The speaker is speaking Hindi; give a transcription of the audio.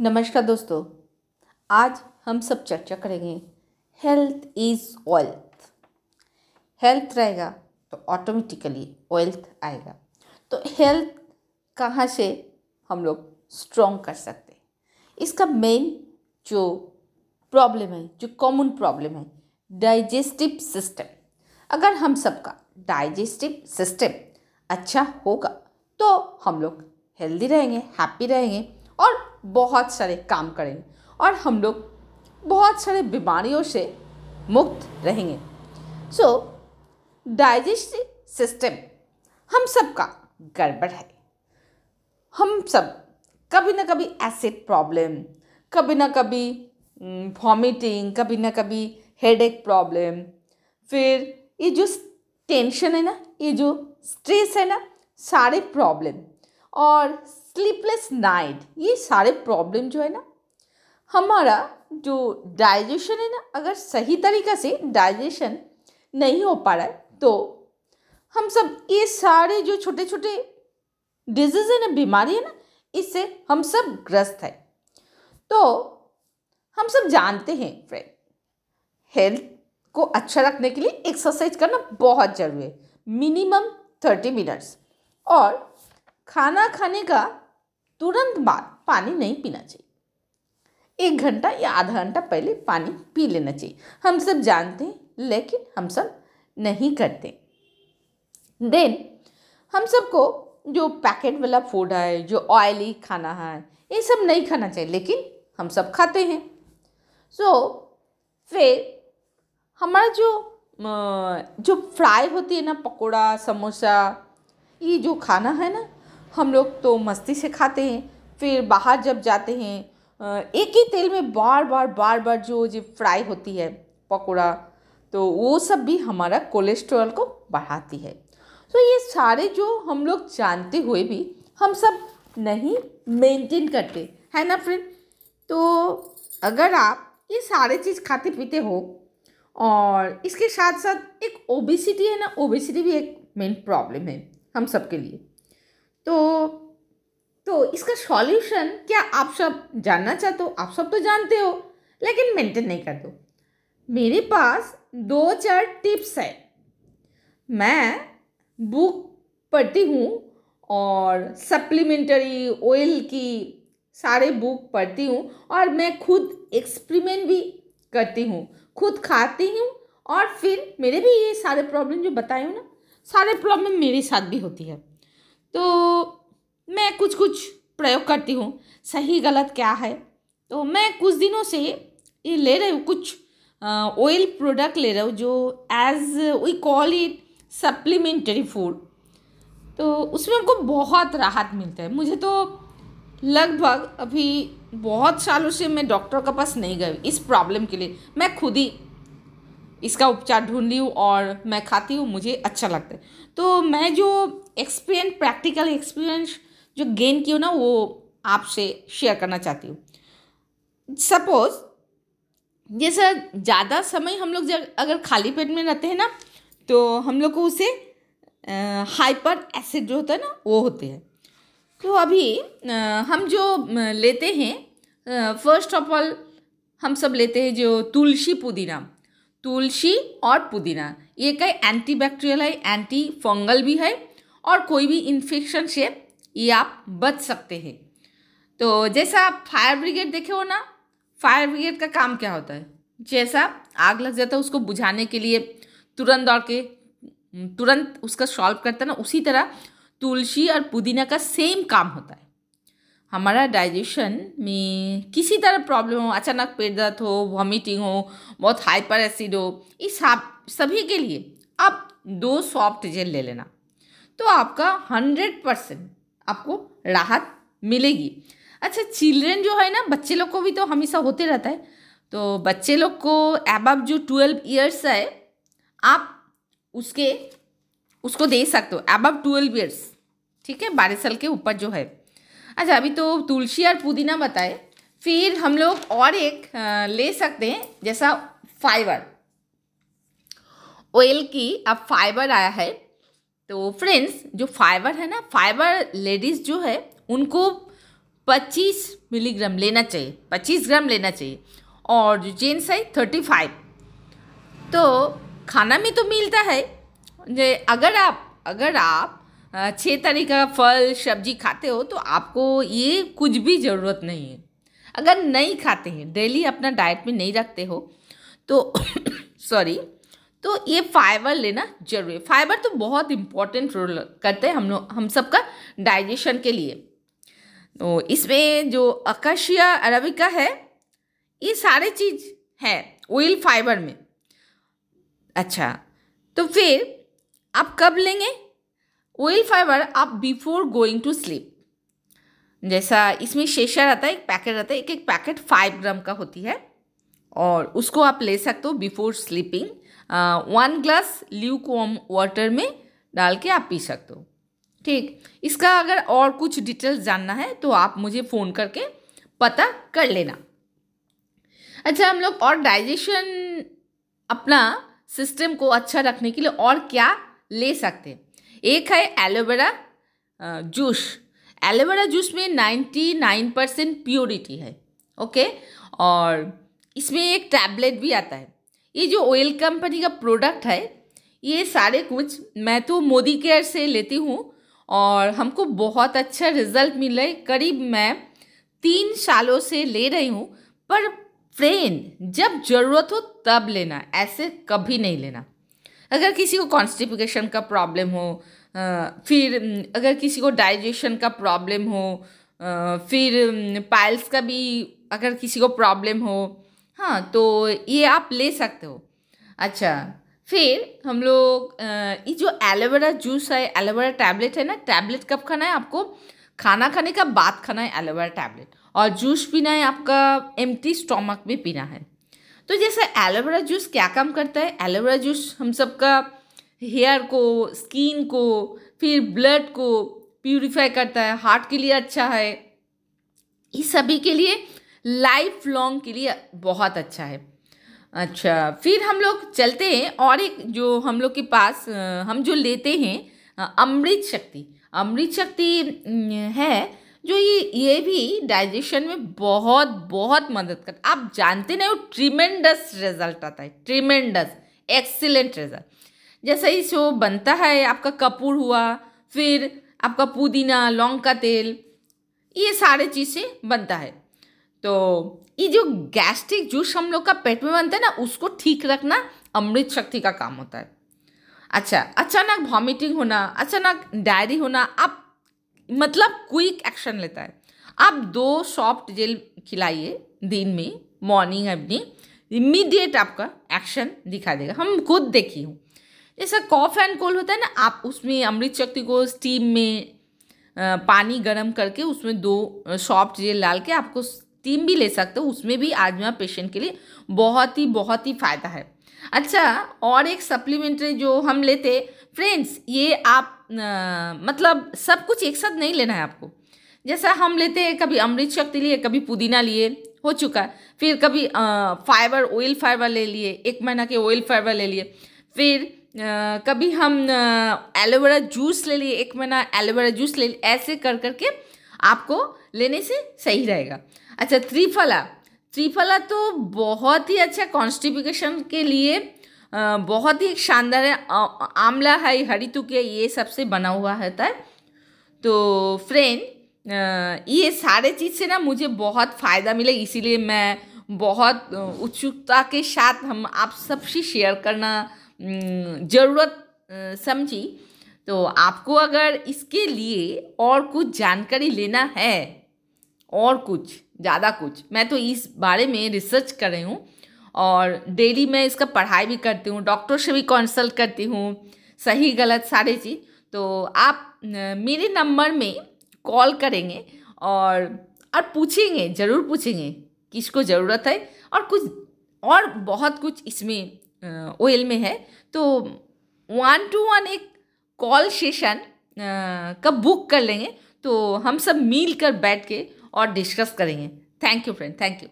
नमस्कार दोस्तों, आज हम सब चर्चा करेंगे हेल्थ इज़ वेल्थ हेल्थ रहेगा तो ऑटोमेटिकली वेल्थ आएगा। तो हेल्थ कहाँ से हम लोग स्ट्रॉन्ग कर सकते इसका मेन जो प्रॉब्लम है, जो कॉमन प्रॉब्लम है डाइजेस्टिव सिस्टम अगर हम सबका डाइजेस्टिव सिस्टम अच्छा होगा तो हम लोग हेल्दी रहेंगे हैप्पी रहेंगे और बहुत सारे काम करेंगे और हम लोग बहुत सारे बीमारियों से मुक्त रहेंगे। सो डाइजेस्टिव सिस्टम हम सबका गड़बड़ है। हम सब कभी ना कभी एसिड प्रॉब्लम कभी ना कभी वॉमिटिंग कभी ना कभी हेडेक प्रॉब्लम फिर ये जो टेंशन है ना, ये जो स्ट्रेस है ना, सारे प्रॉब्लम और स्लीपलेस नाइट ये सारे प्रॉब्लम जो है ना, हमारा जो डाइजेशन है ना, अगर सही तरीक़ा से डाइजेशन नहीं हो पा रहा है तो हम सब ये सारे जो छोटे छोटे डिज़ीज़ है ना, बीमारी है ना, इससे हम सब ग्रस्त है। तो हम सब जानते हैं फ्रेंड हेल्थ को अच्छा रखने के लिए एक्सरसाइज करना बहुत ज़रूरी है। मिनिमम थर्टी मिनट्स और खाना खाने का तुरंत बाद पानी नहीं पीना चाहिए। एक घंटा या आधा घंटा पहले पानी पी लेना चाहिए। हम सब जानते हैं लेकिन हम सब नहीं करते। देन हम सबको जो पैकेट वाला फ़ूड है जो ऑयली खाना है ये सब नहीं खाना चाहिए लेकिन हम सब खाते हैं। सो so, फिर हमारा जो जो फ्राई होती है ना पकोड़ा समोसा ये जो खाना है ना हम लोग तो मस्ती से खाते हैं, फिर बाहर जब जाते हैं एक ही तेल में बार बार बार बार जो जो फ्राई होती है, पकौड़ा तो वो सब भी हमारा कोलेस्ट्रॉल को बढ़ाती है। तो ये सारे जो हम लोग जानते हुए भी हम सब नहीं मेंटेन करते, है ना फ्रेंड तो अगर आप ये सारे चीज़ खाते पीते हो, और इसके साथ साथ एक ओबेसिटी है ना ओबेसिटी भी एक मेन प्रॉब्लम है, हम सब के लिए। तो तो इसका सॉल्यूशन क्या आप सब जानना चाहते हो? आप सब तो जानते हो, लेकिन मेंटेन नहीं कर दो मेरे पास दो चार टिप्स है। मैं बुक पढ़ती हूँ और सप्लीमेंटरी ऑयल की सारे बुक पढ़ती हूँ और मैं खुद एक्सपेरिमेंट भी करती हूँ। खुद खाती हूँ और फिर मेरे भी ये सारे प्रॉब्लम जो बताए हूँ ना, सारे प्रॉब्लम मेरे साथ भी होती है। तो मैं कुछ कुछ प्रयोग करती हूँ। सही, गलत क्या है? तो मैं कुछ दिनों से ये ले रही हूँ, कुछ ऑयल प्रोडक्ट ले रहा हूँ जो as we call it supplementary food तो उसमें हमको बहुत राहत मिलता है। मुझे तो लगभग अभी बहुत सालों से मैं डॉक्टर के पास नहीं गई इस प्रॉब्लम के लिए। मैं खुद ही इसका उपचार ढूंढ ली हूँ और मैं खाती हूँ मुझे अच्छा लगता है। तो मैं जो एक्सपीरियंस प्रैक्टिकल एक्सपीरियंस जो गेन की हूँ ना वो आपसे शेयर करना चाहती हूँ। सपोज़ जैसे ज़्यादा समय हम लोग जब अगर खाली पेट में रहते हैं ना तो हम लोग को उसे हाइपर एसिड जो होता है ना वो होते हैं। तो अभी आ, हम जो लेते हैं फ़र्स्ट ऑफ़ ऑल हम सब लेते हैं जो तुलसी पुदीना। तुलसी और पुदीना। ये कई एंटीबैक्टीरियल है एंटी फंगल भी है और कोई भी इन्फेक्शन से ये आप बच सकते हैं। तो जैसा आप फायर ब्रिगेड देखे हो ना फायर ब्रिगेड का काम क्या होता है? जैसा आग लग जाता है उसको बुझाने के लिए, तुरंत दौड़ के, तुरंत उसका सॉल्व करता है ना, उसी तरह तुलसी और पुदीना का सेम काम होता है। हमारा डाइजेशन में किसी तरह प्रॉब्लम हो, अचानक पेट दर्द हो वॉमिटिंग हो, बहुत हाइपर एसिड हो इस सभी के लिए आप दो सॉफ्ट जेल ले लेना। तो आपका हंड्रेड परसेंट आपको राहत मिलेगी। अच्छा चिल्ड्रेन जो है ना, बच्चे लोग को भी तो हमेशा होते रहता है। तो बच्चे लोग को एबव जो ट्वेल्व ईयर्स है, आप उसके, उसको दे सकते हो। एबव ट्वेल्व ईयर्स ठीक है? बारह साल के ऊपर जो है। अच्छा अभी तो तुलसी और पुदीना बताए। फिर हम लोग और एक ले सकते हैं, जैसा फाइबर। ऑयल की अब फाइबर आया है। तो फ्रेंड्स जो फाइबर है ना, फाइबर लेडीज़ जो है, उनको पच्चीस मिलीग्राम लेना चाहिए, पच्चीस ग्राम लेना चाहिए। और जो जेंट्स है थर्टी फाइव तो खाना में तो मिलता है। अगर आप अगर आप छः तरह का फल, सब्ज़ी खाते हो तो आपको ये कुछ भी ज़रूरत नहीं है। अगर नहीं खाते हैं, डेली अपना डाइट में नहीं रखते हो तो सॉरी तो ये फाइबर लेना ज़रूरी है। फाइबर तो बहुत इम्पोर्टेंट रोल करते हैं हम लोग हम सबका डाइजेशन के लिए। तो इसमें जो अकाशिया, अरबिका है, ये सारे चीज़ है ऑयल फाइबर में। अच्छा तो फिर आप कब लेंगे? ऑयल फाइबर आप बिफोर गोइंग टू स्लीप जैसा इसमें शेषा रहता है, एक पैकेट रहता है एक एक पैकेट फाइव ग्राम का होती है। और उसको आप ले सकते हो before sleeping one glass lukewarm water में डाल के आप पी सकते हो। ठीक? इसका अगर और कुछ डिटेल्स जानना है तो आप मुझे फ़ोन करके पता कर लेना। अच्छा हम लोग और डाइजेशन अपना सिस्टम को अच्छा रखने के लिए और क्या ले सकते हैं? एक है aloe vera juice. Aloe vera juice में नाइन्टी नाइन परसेंट प्योरिटी है, ओके? और इसमें एक टैबलेट भी आता है। ये जो ऑयल कंपनी का प्रोडक्ट है, ये सारे कुछ मैं तो मोदी केयर से लेती हूँ और हमको बहुत अच्छा रिज़ल्ट मिल है। करीब मैं तीन सालों से ले रही हूँ, पर फ्रेंड जब ज़रूरत हो तब लेना, ऐसे कभी नहीं लेना। अगर किसी को कॉन्स्टिपिकेशन का प्रॉब्लम हो फिर अगर किसी को डाइजेशन का प्रॉब्लम हो फिर पाइल्स का भी अगर किसी को प्रॉब्लम हो हाँ तो ये आप ले सकते हो। अच्छा फिर हम लोग ये जो एलोवेरा जूस है एलोवेरा टैबलेट है ना टैबलेट कब खाना है आपको? खाना खाने का बाद खाना है एलोवेरा टैबलेट और जूस पीना है आपका एम्प्टी स्टोमक में पीना है। तो जैसे एलोवेरा जूस क्या काम करता है? एलोवेरा जूस हम सबका हेयर को स्किन को, फिर ब्लड को प्यूरिफाई करता है हार्ट के लिए अच्छा है। इस सभी के लिए लाइफ लॉन्ग के लिए बहुत अच्छा है। अच्छा फिर हम लोग चलते हैं और एक जो हम लोग के पास, हम जो लेते हैं, अमृत शक्ति। अमृत शक्ति है जो ये ये भी डाइजेशन में बहुत बहुत मदद करता आप जानते नहीं वो ट्रीमेंडस रिज़ल्ट आता है ट्रीमेंडस एक्सीलेंट रिज़ल्ट जैसे ही शो बनता है, आपका कपूर हुआ, फिर आपका पुदीना, लौंग का तेल, ये सारे चीज़ें बनता है। तो ये जो गैस्ट्रिक जूस हम लोग का पेट में बनता है ना, उसको ठीक रखना अमृत शक्ति का काम होता है। अच्छा अचानक वॉमिटिंग होना, अचानक डायरी होना, आप मतलब क्विक एक्शन लेता है। आप दो सॉफ्ट जेल खिलाइए दिन में मॉर्निंग इवनिंग इमीडिएट आपका एक्शन दिखा देगा। हम खुद देखी हूँ। जैसा कॉफ एंड कोल्ड होता है ना, आप उसमें अमृत शक्ति को स्टीम में पानी गर्म करके उसमें दो सॉफ्ट जेल डाल के आपको स्टीम भी ले सकते हो उसमें भी आजमा पेशेंट के लिए बहुत ही बहुत ही फ़ायदा है। अच्छा और एक सप्लीमेंट्री जो हम लेते फ्रेंड्स ये आप आ, मतलब सब कुछ एक साथ नहीं लेना है आपको। जैसा हम लेते हैं कभी अमृत शक्ति लिए कभी पुदीना लिए हो चुका है। फिर कभी आ, फाइबर ऑयल फाइबर ले लिए एक महीना के ऑयल फाइबर ले लिए। फिर आ, कभी हम एलोवेरा जूस ले लिए एक महीना एलोवेरा जूस ले लिए ऐसे कर करके आपको लेने से सही रहेगा। अच्छा त्रिफला। त्रिफला तो बहुत ही अच्छा कॉन्स्टिपिकेशन के लिए बहुत ही शानदार है। आंवला है हरितु के ये सबसे बना हुआ रहता है। तो फ्रेंड ये सारे चीज़ से ना मुझे बहुत फ़ायदा मिले, इसीलिए मैं बहुत उत्सुकता के साथ हम आप सबसे शेयर करना ज़रूरत समझी। तो आपको अगर इसके लिए और कुछ जानकारी लेना है, और कुछ, ज़्यादा कुछ, मैं तो इस बारे में रिसर्च कर रही हूँ और डेली मैं इसका पढ़ाई भी करती हूँ डॉक्टर से भी कंसल्ट करती हूँ, सही, गलत सारे चीज़। तो आप मेरे नंबर में कॉल करेंगे और और पूछेंगे, ज़रूर पूछेंगे किसको ज़रूरत है और कुछ, और बहुत कुछ इसमें ऑयल में है। तो वन टू वन एक कॉल सेशन कब बुक कर लेंगे तो हम सब मिल कर बैठ के और डिस्कस करेंगे। Thank you friend thank you